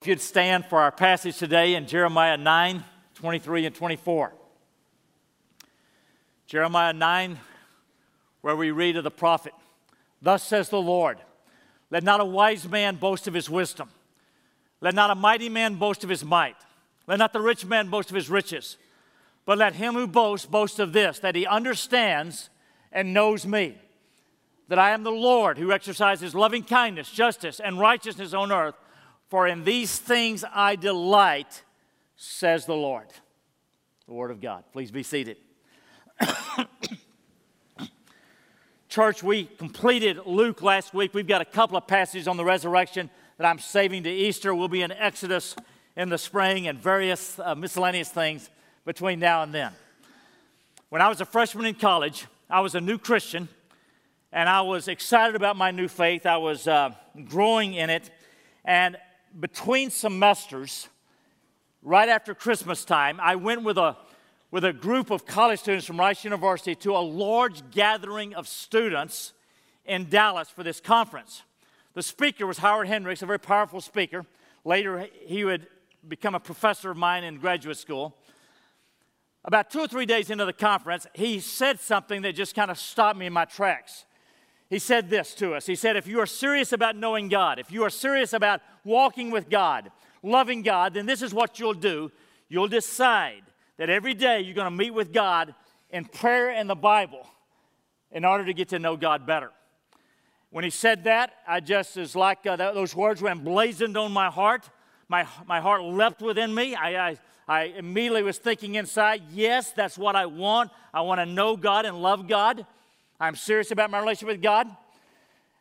If you'd stand for our passage today in Jeremiah 9 23 and 24. Jeremiah 9, where we read of the prophet Thus says the Lord, let not a wise man boast of his wisdom, let not a mighty man boast of his might, let not the rich man boast of his riches, but let him who boasts boast of this, that he understands and knows me, that I am the Lord who exercises loving kindness, justice, and righteousness on earth for in these things I delight, says the Lord. The Word of God. Please be seated. Church, we completed Luke last week. We've got a couple of passages on the resurrection that I'm saving to Easter. We'll be in Exodus in the spring and various uh, miscellaneous things between now and then. When I was a freshman in college, I was a new Christian and I was excited about my new faith. I was uh, growing in it. And between semesters, right after Christmas time, I went with a, with a group of college students from Rice University to a large gathering of students in Dallas for this conference. The speaker was Howard Hendricks, a very powerful speaker. Later, he would become a professor of mine in graduate school. About two or three days into the conference, he said something that just kind of stopped me in my tracks he said this to us. He said, If you are serious about knowing God, if you are serious about walking with God, loving God, then this is what you'll do. You'll decide that every day you're going to meet with God in prayer and the Bible in order to get to know God better. When he said that, I just, as like uh, those words were emblazoned on my heart. My, my heart leapt within me. I, I, I immediately was thinking inside, yes, that's what I want. I want to know God and love God. I'm serious about my relationship with God.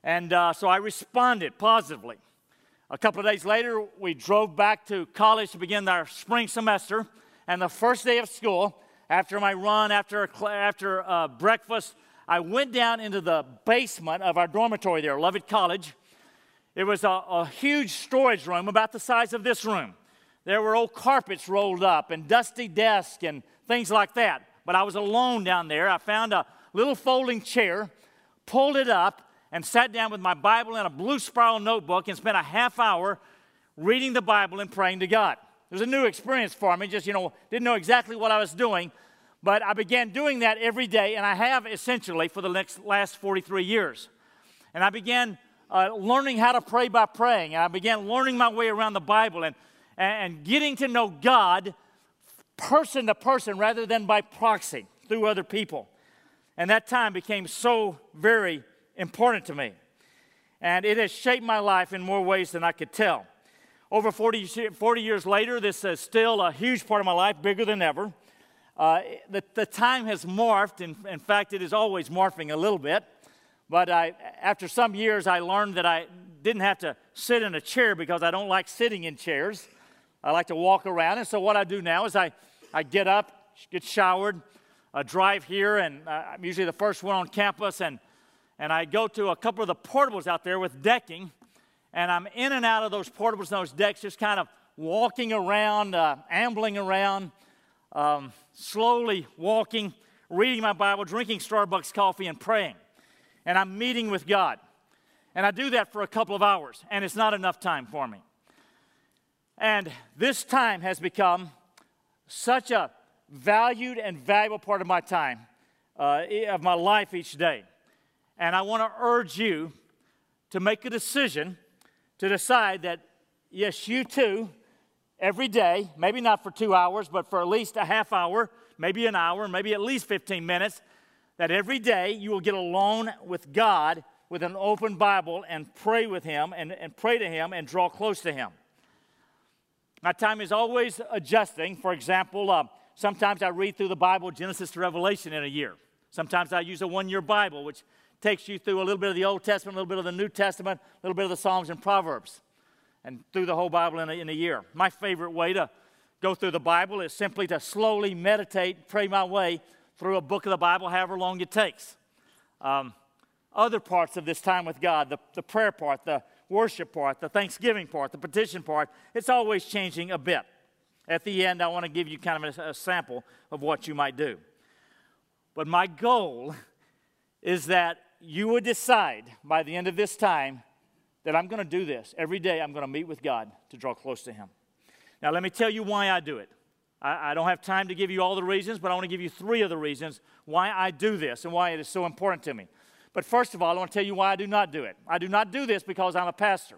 And uh, so I responded positively. A couple of days later, we drove back to college to begin our spring semester. And the first day of school, after my run, after, after uh, breakfast, I went down into the basement of our dormitory there, Lovett College. It was a, a huge storage room about the size of this room. There were old carpets rolled up and dusty desks and things like that. But I was alone down there. I found a, little folding chair, pulled it up, and sat down with my Bible and a blue spiral notebook and spent a half hour reading the Bible and praying to God. It was a new experience for me, just, you know, didn't know exactly what I was doing, but I began doing that every day, and I have essentially for the next, last 43 years. And I began uh, learning how to pray by praying, and I began learning my way around the Bible and, and getting to know God person to person rather than by proxy through other people. And that time became so very important to me. And it has shaped my life in more ways than I could tell. Over 40, 40 years later, this is still a huge part of my life, bigger than ever. Uh, the, the time has morphed. In, in fact, it is always morphing a little bit. But I, after some years, I learned that I didn't have to sit in a chair because I don't like sitting in chairs. I like to walk around. And so, what I do now is I, I get up, get showered, a drive here, and uh, I'm usually the first one on campus, and, and I go to a couple of the portables out there with decking, and I'm in and out of those portables and those decks, just kind of walking around, uh, ambling around, um, slowly walking, reading my Bible, drinking Starbucks coffee, and praying. And I'm meeting with God. And I do that for a couple of hours, and it's not enough time for me. And this time has become such a valued and valuable part of my time, uh, of my life each day. And I want to urge you to make a decision to decide that, yes, you too, every day, maybe not for two hours, but for at least a half hour, maybe an hour, maybe at least 15 minutes, that every day you will get alone with God with an open Bible and pray with Him and, and pray to Him and draw close to Him. My time is always adjusting. For example, uh, Sometimes I read through the Bible, Genesis to Revelation, in a year. Sometimes I use a one year Bible, which takes you through a little bit of the Old Testament, a little bit of the New Testament, a little bit of the Psalms and Proverbs, and through the whole Bible in a, in a year. My favorite way to go through the Bible is simply to slowly meditate, pray my way through a book of the Bible, however long it takes. Um, other parts of this time with God, the, the prayer part, the worship part, the thanksgiving part, the petition part, it's always changing a bit. At the end, I want to give you kind of a, a sample of what you might do. But my goal is that you would decide by the end of this time that I'm going to do this. Every day I'm going to meet with God to draw close to Him. Now, let me tell you why I do it. I, I don't have time to give you all the reasons, but I want to give you three of the reasons why I do this and why it is so important to me. But first of all, I want to tell you why I do not do it. I do not do this because I'm a pastor.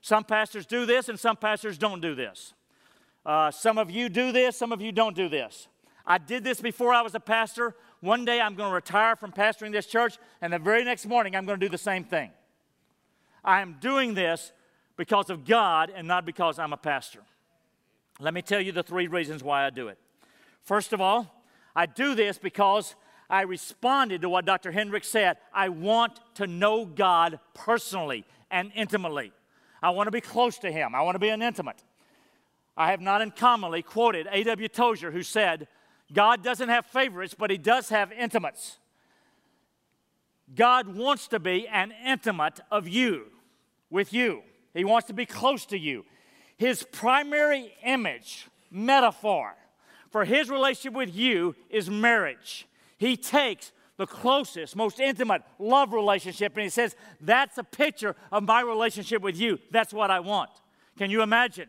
Some pastors do this, and some pastors don't do this. Uh, some of you do this, some of you don't do this. I did this before I was a pastor. One day I'm going to retire from pastoring this church, and the very next morning I'm going to do the same thing. I am doing this because of God and not because I'm a pastor. Let me tell you the three reasons why I do it. First of all, I do this because I responded to what Dr. Hendricks said. I want to know God personally and intimately. I want to be close to Him, I want to be an intimate. I have not uncommonly quoted A.W. Tozer, who said, God doesn't have favorites, but He does have intimates. God wants to be an intimate of you, with you. He wants to be close to you. His primary image, metaphor for his relationship with you is marriage. He takes the closest, most intimate love relationship and he says, That's a picture of my relationship with you. That's what I want. Can you imagine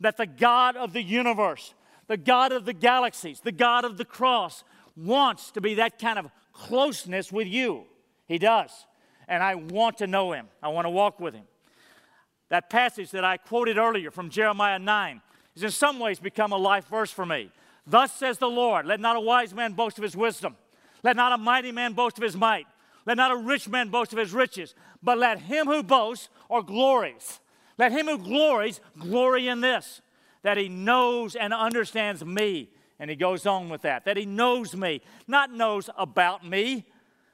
that the God of the universe, the God of the galaxies, the God of the cross wants to be that kind of closeness with you? He does. And I want to know him, I want to walk with him. That passage that I quoted earlier from Jeremiah 9 has in some ways become a life verse for me. Thus says the Lord, let not a wise man boast of his wisdom, let not a mighty man boast of his might, let not a rich man boast of his riches, but let him who boasts or glories, let him who glories glory in this, that he knows and understands me. And he goes on with that, that he knows me, not knows about me,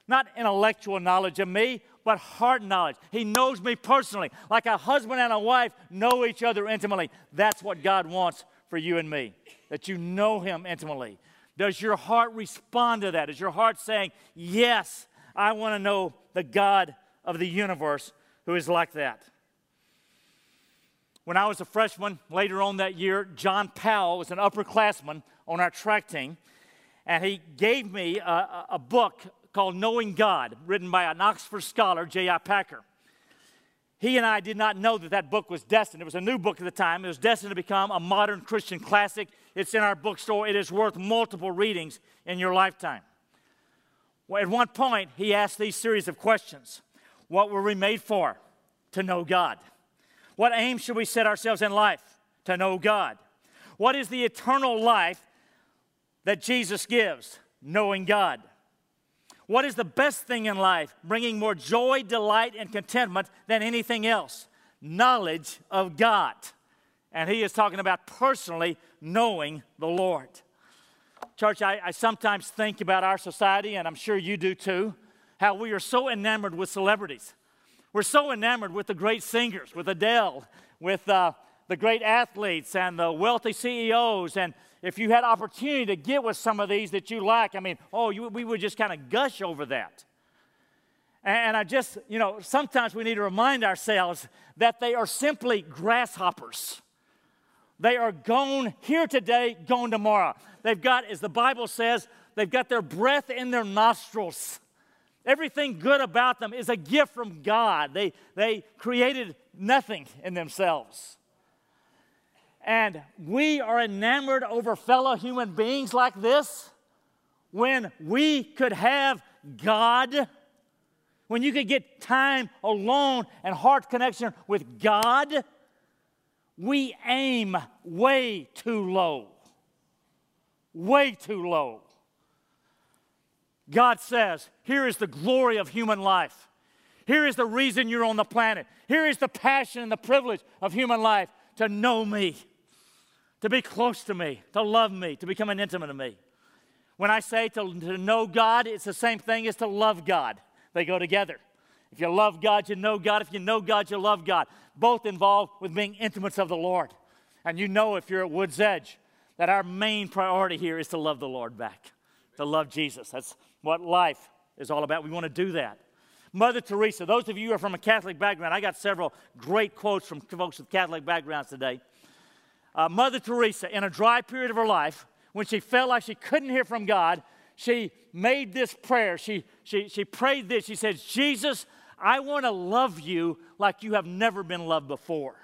not intellectual knowledge of me, but heart knowledge. He knows me personally, like a husband and a wife know each other intimately. That's what God wants for you and me, that you know Him intimately. Does your heart respond to that? Is your heart saying, Yes, I want to know the God of the universe who is like that? When I was a freshman, later on that year, John Powell was an upperclassman on our track team, and he gave me a, a book called Knowing God, written by an Oxford scholar, J.I. Packer. He and I did not know that that book was destined. It was a new book at the time. It was destined to become a modern Christian classic. It's in our bookstore. It is worth multiple readings in your lifetime. Well, at one point, he asked these series of questions What were we made for? To know God. What aim should we set ourselves in life? To know God. What is the eternal life that Jesus gives? Knowing God. What is the best thing in life, bringing more joy, delight, and contentment than anything else? Knowledge of God. And he is talking about personally knowing the Lord. Church, I, I, sometimes think about our society, and I'm sure you do too, how we are so enamored with celebrities. We're so enamored with the great singers, with Adele, with uh, the great athletes, and the wealthy CEOs, and if you had opportunity to get with some of these that you like, I mean, oh, you, we would just kind of gush over that. And I just, you know, sometimes we need to remind ourselves that they are simply grasshoppers. They are gone here today, gone tomorrow. They've got, as the Bible says, they've got their breath in their nostrils. Everything good about them is a gift from God. They, they created nothing in themselves. And we are enamored over fellow human beings like this when we could have God, when you could get time alone and heart connection with God, we aim way too low. Way too low. God says, Here is the glory of human life. Here is the reason you're on the planet. Here is the passion and the privilege of human life to know me to be close to me, to love me, to become an intimate of me. When I say to, to know God, it's the same thing as to love God. They go together. If you love God, you know God. If you know God, you love God. Both involved with being intimates of the Lord. And you know if you're at Wood's Edge that our main priority here is to love the Lord back, to love Jesus. That's what life is all about. We want to do that. Mother Teresa, those of you who are from a Catholic background, I got several great quotes from folks with Catholic backgrounds today uh, Mother Teresa, in a dry period of her life, when she felt like she couldn't hear from God, she made this prayer. She, she, she prayed this. She said, Jesus, I want to love you like you have never been loved before.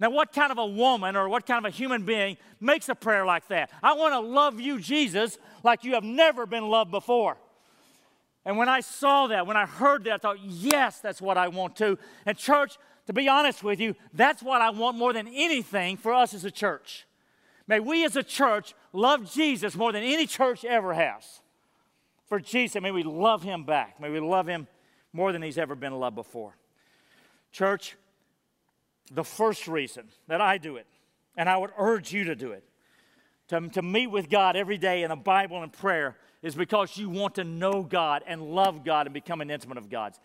Now, what kind of a woman or what kind of a human being makes a prayer like that? I want to love you, Jesus, like you have never been loved before. And when I saw that, when I heard that, I thought, yes, that's what I want to. And, church, to be honest with you, that's what I want more than anything for us as a church. May we as a church love Jesus more than any church ever has. For Jesus, may we love him back. May we love him more than he's ever been loved before. Church, the first reason that I do it, and I would urge you to do it, to, to meet with God every day in the Bible and prayer, is because you want to know God and love God and become an intimate of God's.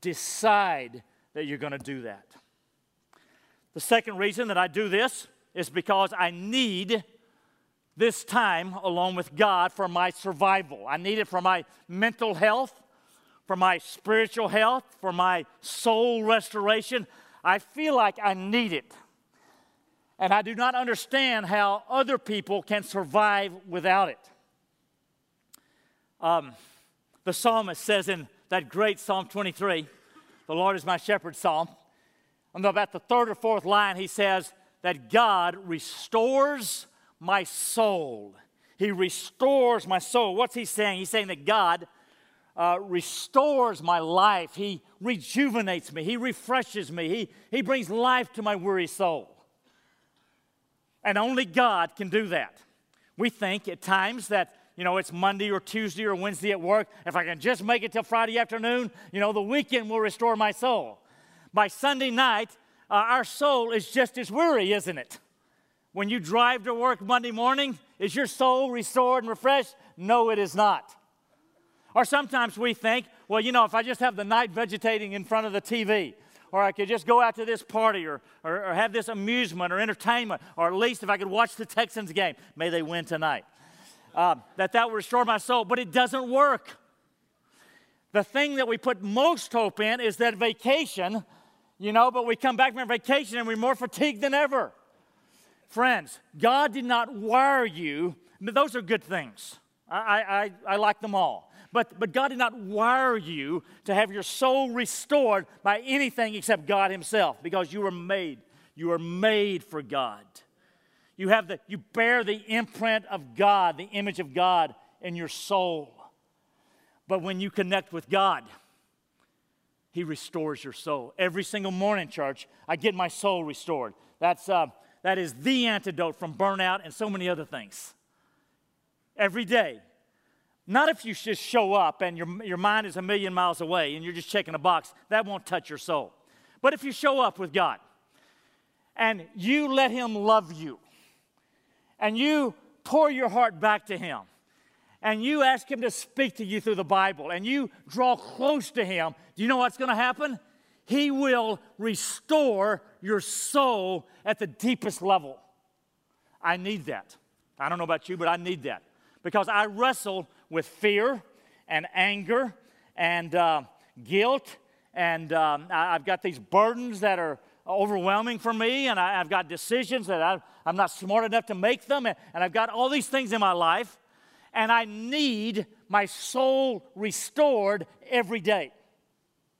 Decide that you're going to do that. The second reason that I do this is because I need this time alone with God for my survival. I need it for my mental health, for my spiritual health, for my soul restoration. I feel like I need it. And I do not understand how other people can survive without it. Um, the psalmist says in that great Psalm 23, the Lord is my shepherd psalm, on about the third or fourth line, he says that God restores my soul. He restores my soul. What's he saying? He's saying that God uh, restores my life. He rejuvenates me. He refreshes me. He, he brings life to my weary soul. And only God can do that. We think at times that, you know, it's Monday or Tuesday or Wednesday at work. If I can just make it till Friday afternoon, you know, the weekend will restore my soul. By Sunday night, uh, our soul is just as weary, isn't it? When you drive to work Monday morning, is your soul restored and refreshed? No, it is not. Or sometimes we think, well, you know, if I just have the night vegetating in front of the TV, or I could just go out to this party or, or, or, have this amusement or entertainment, or at least if I could watch the Texans game, may they win tonight, uh, that that would restore my soul. But it doesn't work. The thing that we put most hope in is that vacation, you know, but we come back from vacation and we're more fatigued than ever. Friends, God did not wire you, those are good things. I, I, I like them all. But, but God did not wire you to have your soul restored by anything except God Himself because you were made. You are made for God. You, have the, you bear the imprint of God, the image of God in your soul. But when you connect with God, He restores your soul. Every single morning, church, I get my soul restored. That's, uh, that is the antidote from burnout and so many other things. Every day, not if you just show up and your, your mind is a million miles away and you're just checking a box. That won't touch your soul. But if you show up with God and you let Him love you and you pour your heart back to Him and you ask Him to speak to you through the Bible and you draw close to Him, do you know what's going to happen? He will restore your soul at the deepest level. I need that. I don't know about you, but I need that because I wrestle with fear and anger and uh, guilt. And um, I, have got these burdens that are overwhelming for me, and I, have got decisions that I, am not smart enough to make them, and, and I've got all these things in my life, and I need my soul restored every day.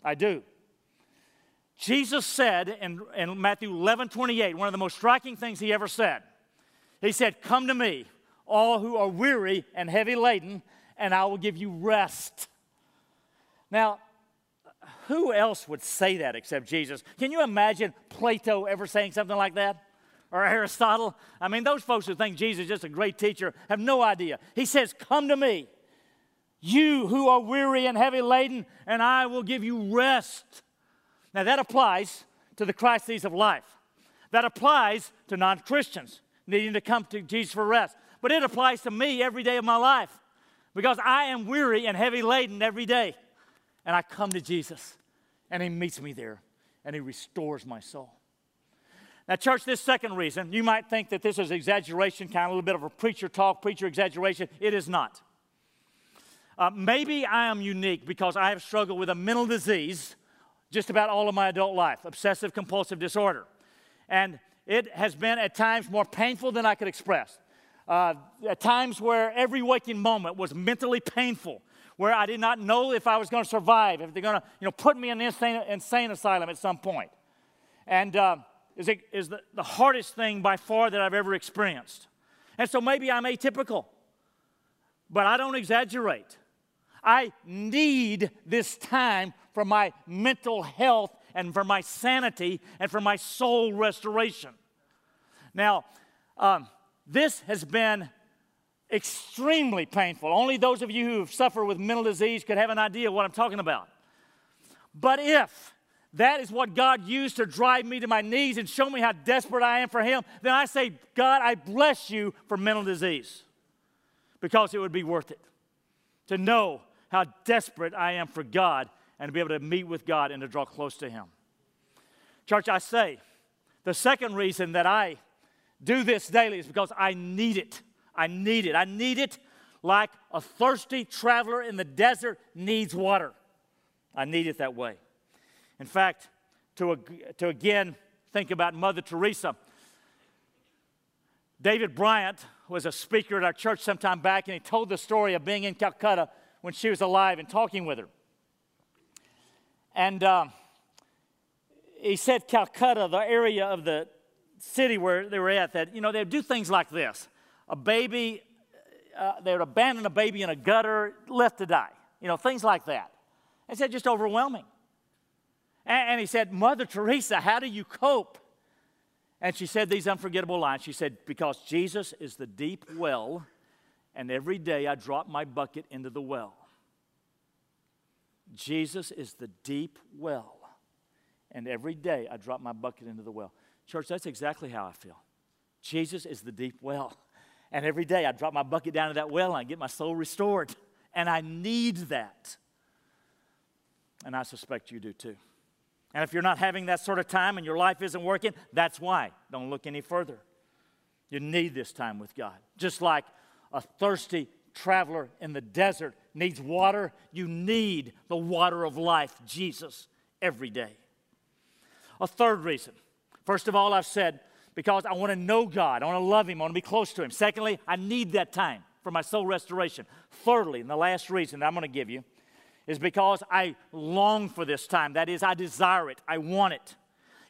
I do. Jesus said in, in Matthew 11 28, one of the most striking things he ever said, he said, Come to me, all who are weary and heavy laden, and I will give you rest. Now, who else would say that except Jesus? Can you imagine Plato ever saying something like that? Or Aristotle? I mean, those folks who think Jesus is just a great teacher have no idea. He says, Come to me, you who are weary and heavy laden, and I will give you rest. Now, that applies to the crises of life. That applies to non Christians needing to come to Jesus for rest. But it applies to me every day of my life because I am weary and heavy laden every day. And I come to Jesus, and He meets me there, and He restores my soul. Now, church, this second reason, you might think that this is exaggeration, kind of a little bit of a preacher talk, preacher exaggeration. It is not. Uh, maybe I am unique because I have struggled with a mental disease just about all of my adult life obsessive compulsive disorder. And it has been at times more painful than I could express uh, at times where every waking moment was mentally painful, where I did not know if I was going to survive, if they're going to you know, put me in an insane, insane asylum at some point. And uh, is, it, is the, the hardest thing by far that I've ever experienced. And so maybe I'm atypical, but I don't exaggerate. I need this time for my mental health and for my sanity and for my soul restoration. Now, um, this has been extremely painful. Only those of you who suffer with mental disease could have an idea what I'm talking about. But if that is what God used to drive me to my knees and show me how desperate I am for Him, then I say, God, I bless you for mental disease because it would be worth it to know how desperate I am for God and to be able to meet with God and to draw close to Him. Church, I say, the second reason that I do this daily is because I need it. I need it. I need it like a thirsty traveler in the desert needs water. I need it that way. In fact, to, to again think about Mother Teresa, David Bryant was a speaker at our church sometime back, and he told the story of being in Calcutta when she was alive and talking with her. And uh, he said Calcutta, the area of the city where they were at, that, you know, they would do things like this. A baby, uh, they would abandon a baby in a gutter, left to die. You know, things like that. He said, just overwhelming. And, and he said, Mother Teresa, how do you cope? And she said these unforgettable lines. She said, Because Jesus is the deep well, and every day I drop my bucket into the well. Jesus is the deep well, and every day I drop my bucket into the well. Church, that's exactly how I feel. Jesus is the deep well. And every day I drop my bucket down to that well and I get my soul restored. And I need that. And I suspect you do too. And if you're not having that sort of time and your life isn't working, that's why. Don't look any further. You need this time with God. Just like a thirsty traveler in the desert needs water, you need the water of life, Jesus, every day. A third reason First of all, I've said, because I want to know God, I want to love Him, I want to be close to Him. Secondly, I need that time for my soul restoration. Thirdly, and the last reason that I'm going to give you is because I long for this time. That is, I desire it, I want it.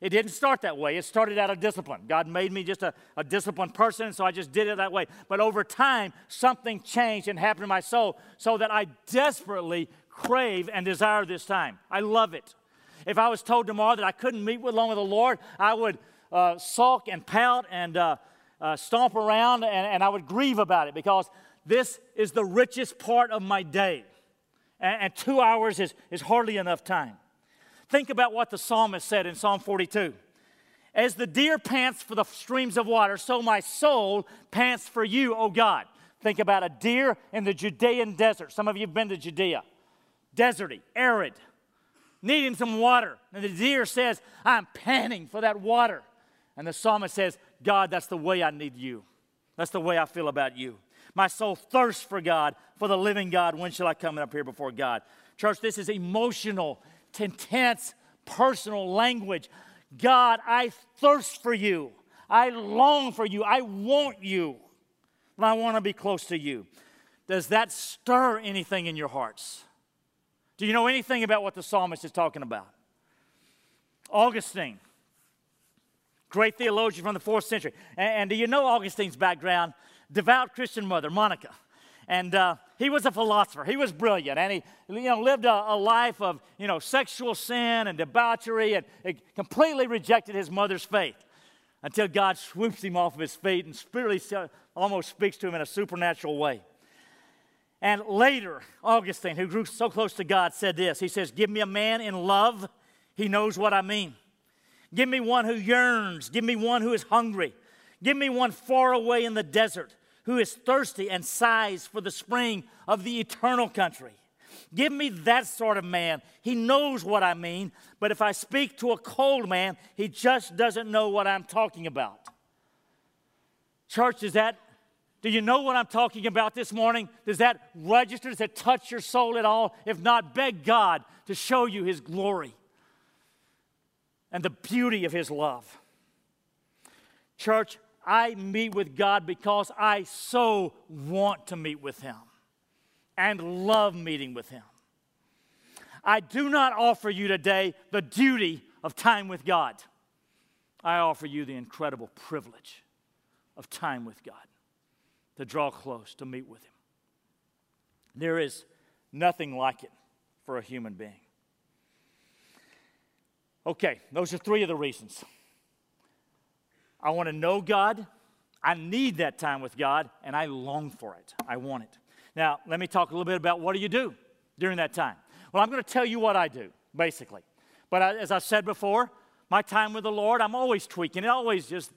It didn't start that way. It started out of discipline. God made me just a, a disciplined person, so I just did it that way. But over time, something changed and happened in my soul so that I desperately crave and desire this time. I love it. If I was told tomorrow that I couldn't meet with with the Lord, I would uh, sulk and pout and uh, uh, stomp around and, and, I would grieve about it because this is the richest part of my day. And, and two hours is, is hardly enough time. Think about what the psalmist said in Psalm 42. As the deer pants for the streams of water, so my soul pants for you, O God. Think about a deer in the Judean desert. Some of you have been to Judea. Deserty, arid needing some water. And the deer says, I'm panting for that water. And the psalmist says, God, that's the way I need you. That's the way I feel about you. My soul thirsts for God, for the living God. When shall I come up here before God? Church, this is emotional, intense, personal language. God, I thirst for you. I long for you. I want you. And I want to be close to you. Does that stir anything in your hearts? Do you know anything about what the psalmist is talking about? Augustine, great theologian from the fourth century. And, and do you know Augustine's background? Devout Christian mother, Monica. And uh, he was a philosopher. He was brilliant. And he you know, lived a, a life of you know, sexual sin and debauchery and completely rejected his mother's faith until God swoops him off of his feet and spiritually almost speaks to him in a supernatural way. And later, Augustine, who grew so close to God, said this He says, Give me a man in love, he knows what I mean. Give me one who yearns, give me one who is hungry, give me one far away in the desert who is thirsty and sighs for the spring of the eternal country. Give me that sort of man. He knows what I mean, but if I speak to a cold man, he just doesn't know what I'm talking about. Church, is that do you know what I'm talking about this morning? Does that register? Does that touch your soul at all? If not, beg God to show you His glory and the beauty of His love. Church, I meet with God because I so want to meet with Him. and love meeting with Him. I do not offer you today the duty of time with God. I offer you the incredible privilege of time with God, to draw close, to meet with Him. There is nothing like it for a human being. Okay, those are three of the reasons. I want to know God. I need that time with God, and I long for it. I want it. Now, let me talk a little bit about what do you do during that time. Well, I'm going to tell you what I do, basically. But I, as I said before, my time with the Lord, I'm always tweaking it, always just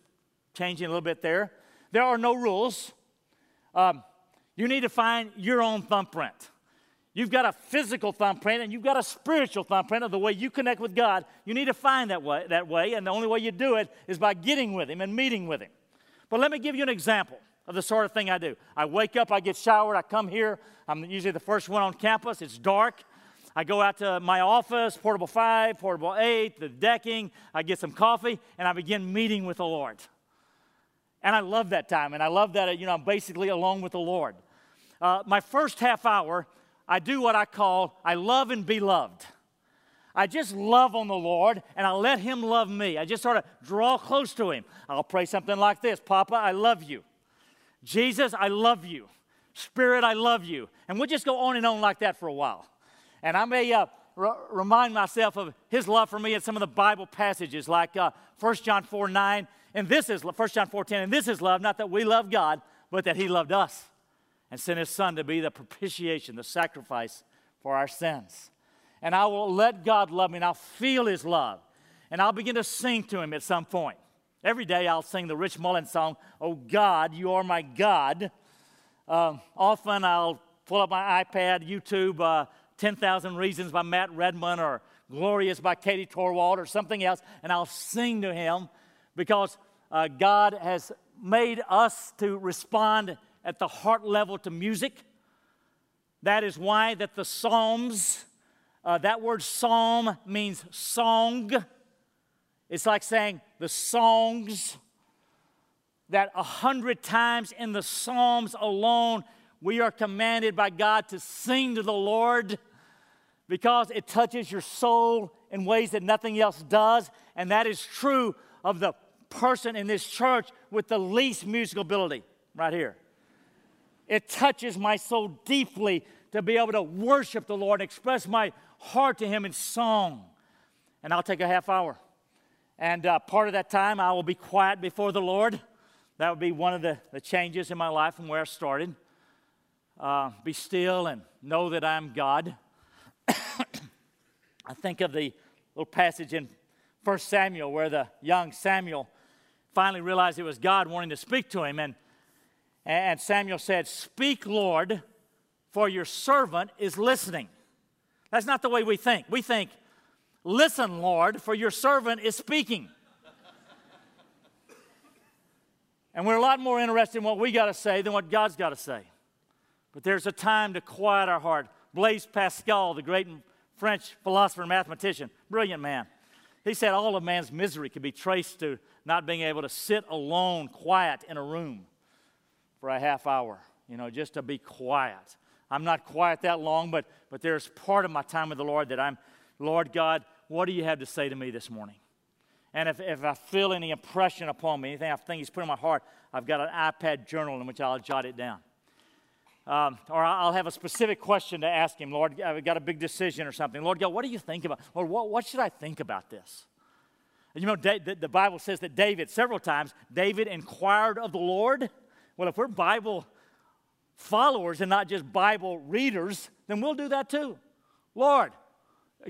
changing a little bit there. There are no rules. Um, you need to find your own thumbprint. You've got a physical thumbprint and you've got a spiritual thumbprint of the way you connect with God. You need to find that way, that way, and the only way you do it is by getting with Him and meeting with Him. But let me give you an example of the sort of thing I do. I wake up, I get showered, I come here. I'm usually the first one on campus. It's dark. I go out to my office, portable five, portable eight, the decking. I get some coffee, and I begin meeting with the Lord. And I love that time, and I love that, you know, I'm basically alone with the Lord. Uh, my first half hour, I do what I call I love and be loved. I just love on the Lord and I let Him love me. I just sort of draw close to Him. I'll pray something like this Papa, I love you. Jesus, I love you. Spirit, I love you. And we'll just go on and on like that for a while. And I may uh, r- remind myself of His love for me in some of the Bible passages, like uh, 1 John 4 9. And this is 1 John 4 10. And this is love, not that we love God, but that He loved us and sent his son to be the propitiation, the sacrifice for our sins. And I will let God love me and I'll feel his love. And I'll begin to sing to him at some point. Every day I'll sing the Rich Mullins song, Oh God, you are my God. Um, often I'll pull up my iPad, YouTube, uh, 10,000 Reasons by Matt Redman or Glorious by Katie Torwalt or something else, and I'll sing to him because uh, God has made us to respond at the heart level to music. That is why that the Psalms, uh, that word psalm means song. It's like saying the songs that a hundred times in the Psalms alone, we are commanded by God to sing to the Lord because it touches your soul in ways that nothing else does. And that is true of the person in this church with the least musical ability, right here. It touches my soul deeply to be able to worship the Lord and express my heart to Him in song. And I'll take a half hour. And uh, part of that time, I will be quiet before the Lord. That would be one of the, the changes in my life from where I started. Uh, be still and know that I'm God. I think of the little passage in 1 Samuel where the young Samuel finally realized it was God wanting to speak to him. And and Samuel said, Speak, Lord, for your servant is listening. That's not the way we think. We think, Listen, Lord, for your servant is speaking. and we're a lot more interested in what we got to say than what God's got to say. But there's a time to quiet our heart. Blaise Pascal, the great French philosopher and mathematician, brilliant man. He said all of man's misery could be traced to not being able to sit alone, quiet in a room for a half hour, you know, just to be quiet. I'm not quiet that long, but, but there's part of my time with the Lord that I'm, Lord God, what do you have to say to me this morning? And if, if I feel any impression upon me, anything I think He's put in my heart, I've got an iPad journal in which I'll jot it down. Um, or I'll have a specific question to ask Him. Lord, I've got a big decision or something. Lord God, what do you think about? Lord, what, what should I think about this? You know, the Bible says that David, several times, David inquired of the Lord well, if we're Bible followers and not just Bible readers, then we'll do that too. Lord,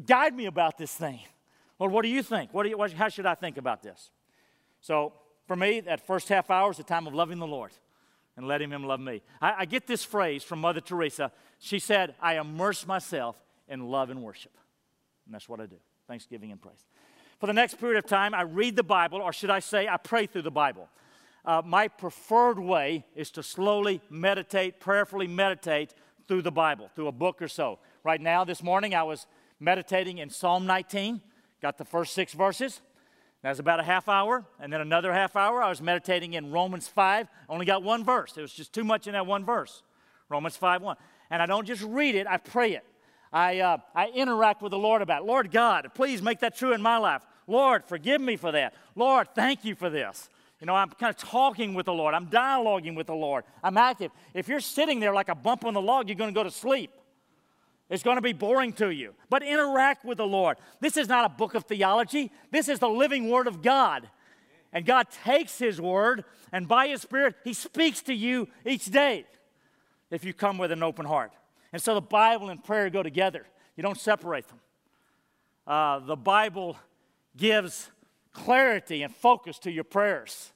guide me about this thing. Lord, what do you think? What do you, what, how should I think about this? So, for me, that first half hour is the time of loving the Lord and letting Him love me. I, I get this phrase from Mother Teresa. She said, I immerse myself in love and worship. And that's what I do thanksgiving and praise. For the next period of time, I read the Bible, or should I say, I pray through the Bible uh, my preferred way is to slowly meditate, prayerfully meditate through the Bible, through a book or so. Right now, this morning, I was meditating in Psalm 19, got the first six verses. That was about a half hour. And then another half hour, I was meditating in Romans 5. I Only got one verse. It was just too much in that one verse. Romans 5 1. And I don't just read it, I pray it. I, uh, I interact with the Lord about it. Lord God, please make that true in my life. Lord, forgive me for that. Lord, thank you for this. You know, I'm kind of talking with the Lord. I'm dialoguing with the Lord. I'm active. If you're sitting there like a bump on the log, you're going to go to sleep. It's going to be boring to you. But interact with the Lord. This is not a book of theology, this is the living Word of God. And God takes His Word, and by His Spirit, He speaks to you each day if you come with an open heart. And so the Bible and prayer go together, you don't separate them. Uh, the Bible gives clarity and focus to your prayers.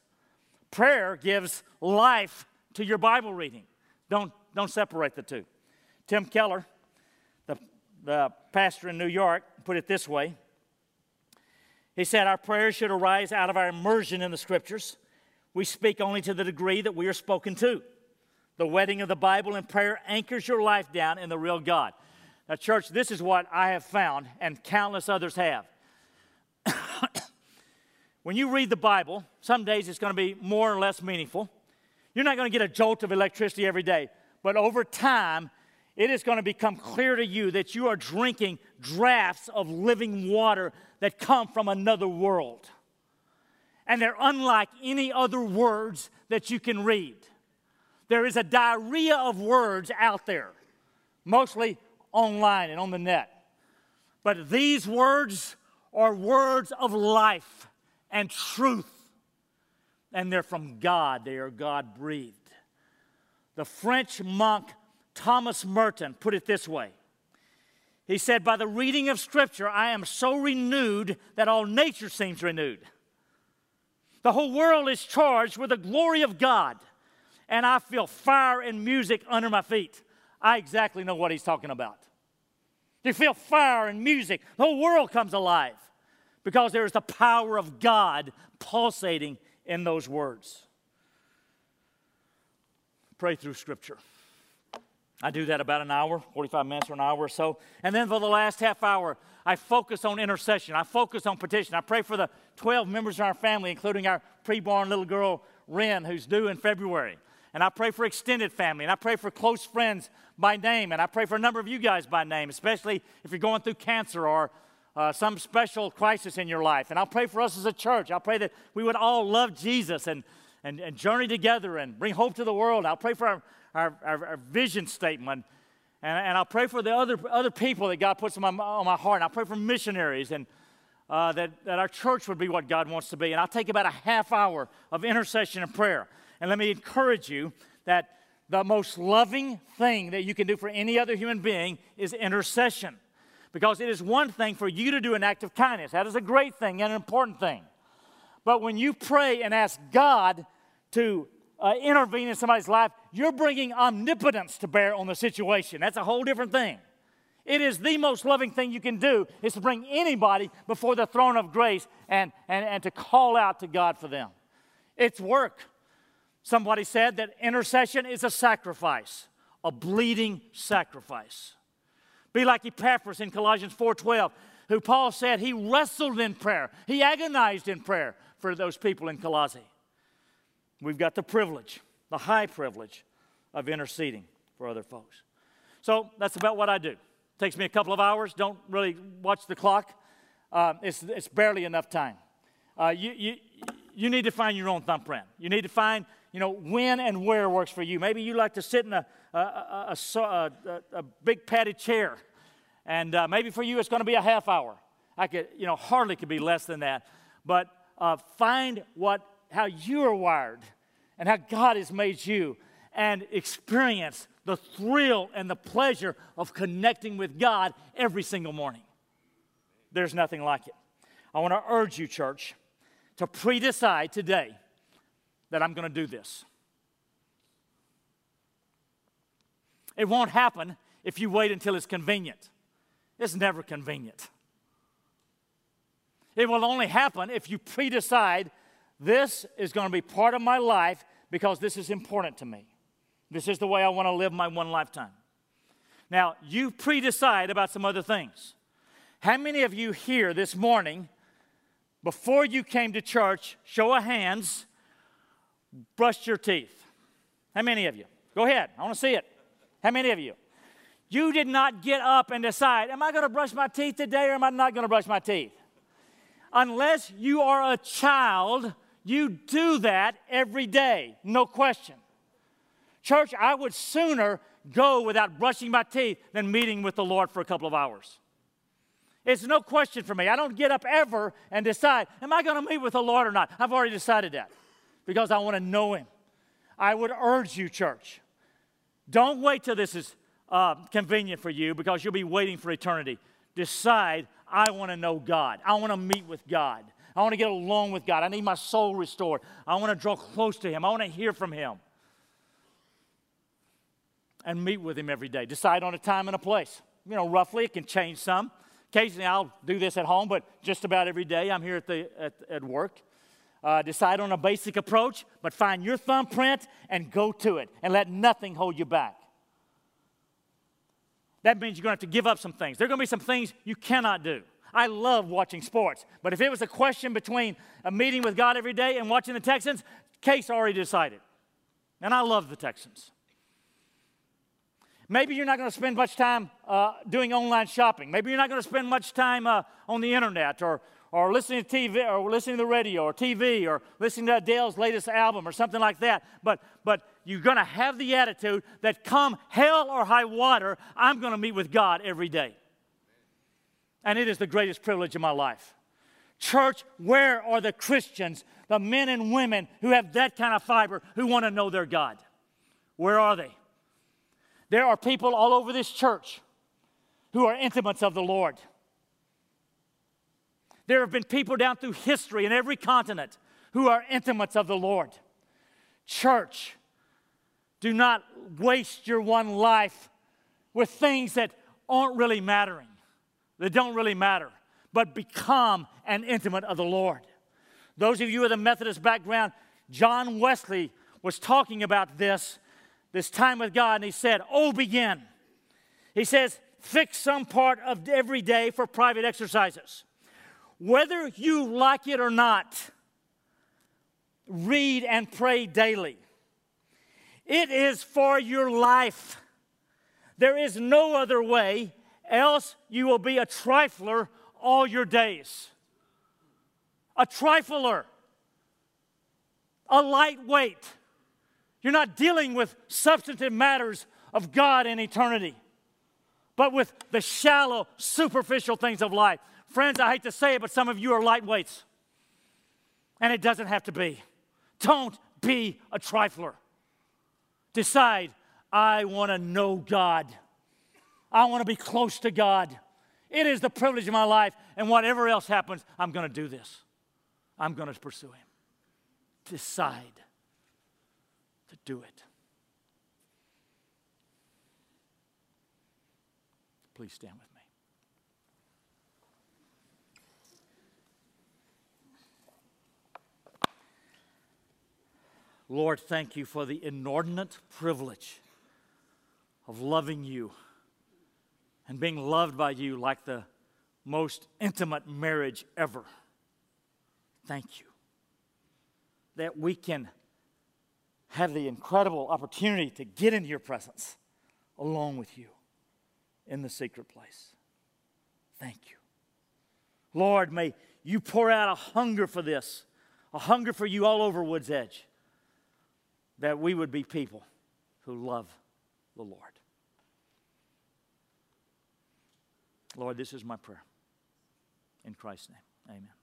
Prayer gives life to your Bible reading. Don't, don't separate the two. Tim Keller, the, pastor in New York, put it this way. He said, Our prayers should arise out of our immersion in the scriptures. We speak only to the degree that we are spoken to. The wedding of the Bible and prayer anchors your life down in the real God. Now, church, this is what I have found, and countless others have. when you read the Bible, some days it's going to be more or less meaningful. You're not going to get a jolt of electricity every day, but over time, it is going to become clear to you that you are drinking drafts of living water that come from another world. And they're unlike any other words that you can read. There is a diarrhea of words out there, mostly online and on the net. But these words are words of life and truth. And they're from God, they are God breathed. The French monk Thomas Merton put it this way He said, By the reading of Scripture, I am so renewed that all nature seems renewed. The whole world is charged with the glory of God and I feel fire and music under my feet. I exactly know what he's talking about. You feel fire and music, the whole world comes alive because there is the power of God pulsating in those words. Pray through Scripture. I do that about an hour, 45 minutes or an hour or so. And then for the last half hour, I focus on intercession. I focus on petition. I pray for the 12 members of our family, including our preborn little girl, Wren, who's due in February and I pray for extended family, and I pray for close friends by name, and I pray for a number of you guys by name, especially if you're going through cancer or uh, some special crisis in your life. And I'll pray for us as a church. I'll pray that we would all love Jesus and, and, and journey together and bring hope to the world. I'll pray for our, our, our, our vision statement. And, and I'll pray for the other, other people that God puts on my, on my heart. And I'll pray for missionaries and uh, that, that our church would be what God wants to be. And I'll take about a half hour of intercession and prayer. And let me encourage you that the most loving thing that you can do for any other human being is intercession. Because it is one thing for you to do an act of kindness. That is a great thing and an important thing. But when you pray and ask God to uh, intervene in somebody's life, you're bringing omnipotence to bear on the situation. That's a whole different thing. It is the most loving thing you can do is to bring anybody before the throne of grace and, and, and to call out to God for them. It's work. Somebody said that intercession is a sacrifice, a bleeding sacrifice. Be like Epaphras in Colossians 4:12, who Paul said he wrestled in prayer. He agonized in prayer for those people in Colossae. We've got the privilege, the high privilege of interceding for other folks. So that's about what I do. It takes me a couple of hours. Don't really watch the clock. Uh, it's, it's barely enough time. Uh, you, you, you need to find your own thumbprint. You need to find you know, when and where works for you. Maybe you like to sit in a, a, a, a, a big padded chair, and uh, maybe for you it's going to be a half hour. I could, you know, hardly could be less than that. But uh, find what, how you are wired and how God has made you, and experience the thrill and the pleasure of connecting with God every single morning. There's nothing like it. I want to urge you, church, to pre decide today that I'm going to do this. It won't happen if you wait until it's convenient. It's never convenient. It will only happen if you pre decide this is going to be part of my life because this is important to me. This is the way I want to live my one lifetime. Now, you pre decide about some other things. How many of you here this morning, before you came to church, show of hands, brushed your teeth? How many of you? Go ahead. I want to see it. How many of you? You did not get up and decide, am I going to brush my teeth today or am I not going to brush my teeth? Unless you are a child, you do that every day, no question. Church, I would sooner go without brushing my teeth than meeting with the Lord for a couple of hours. It's no question for me. I don't get up ever and decide, am I going to meet with the Lord or not? I've already decided that because I want to know Him. I would urge you, church, don't wait till this is uh, convenient for you because you'll be waiting for eternity. Decide, I want to know God. I want to meet with God. I want to get along with God. I need my soul restored. I want to draw close to Him. I want to hear from Him. And meet with Him every day. Decide on a time and a place. You know, roughly, it can change some. Occasionally, I'll do this at home, but just about every day I'm here at, the, at, at work. Uh, decide on a basic approach, but find your thumbprint and go to it and let nothing hold you back. That means you're going to have to give up some things. There are going to be some things you cannot do. I love watching sports, but if it was a question between a meeting with God every day and watching the Texans, case already decided. And I love the Texans. Maybe you're not going to spend much time uh, doing online shopping. Maybe you're not going to spend much time uh, on the internet or, or listening to TV or listening to the radio or TV or listening to Adele's latest album or something like that. But, but you're going to have the attitude that come hell or high water, I'm going to meet with God every day. And it is the greatest privilege of my life. Church, where are the Christians, the men and women who have that kind of fiber, who want to know their God? Where are they? There are people all over this church who are intimates of the Lord. There have been people down through history in every continent who are intimates of the Lord. Church, do not waste your one life with things that aren't really mattering, that don't really matter, but become an intimate of the Lord. Those of you with a Methodist background, John Wesley was talking about this this time with God, and he said, Oh, begin. He says, fix some part of every day for private exercises. Whether you like it or not, read and pray daily. It is for your life. There is no other way, else you will be a trifler all your days. A trifler, a lightweight you're not dealing with substantive matters of God and eternity, but with the shallow, superficial things of life. Friends, I hate to say it, but some of you are lightweights. And it doesn't have to be. Don't be a trifler. Decide, I want to know God. I want to be close to God. It is the privilege of my life, and whatever else happens, I'm going to do this. I'm going to pursue Him. Decide to do it. Please stand with me. Lord, thank you for the inordinate privilege of loving you and being loved by you like the most intimate marriage ever. Thank you that we can have the incredible opportunity to get into your presence along with you in the secret place. Thank you. Lord, may you pour out a hunger for this, a hunger for you all over Woods Edge, that we would be people who love the Lord. Lord, this is my prayer. In Christ's name, amen.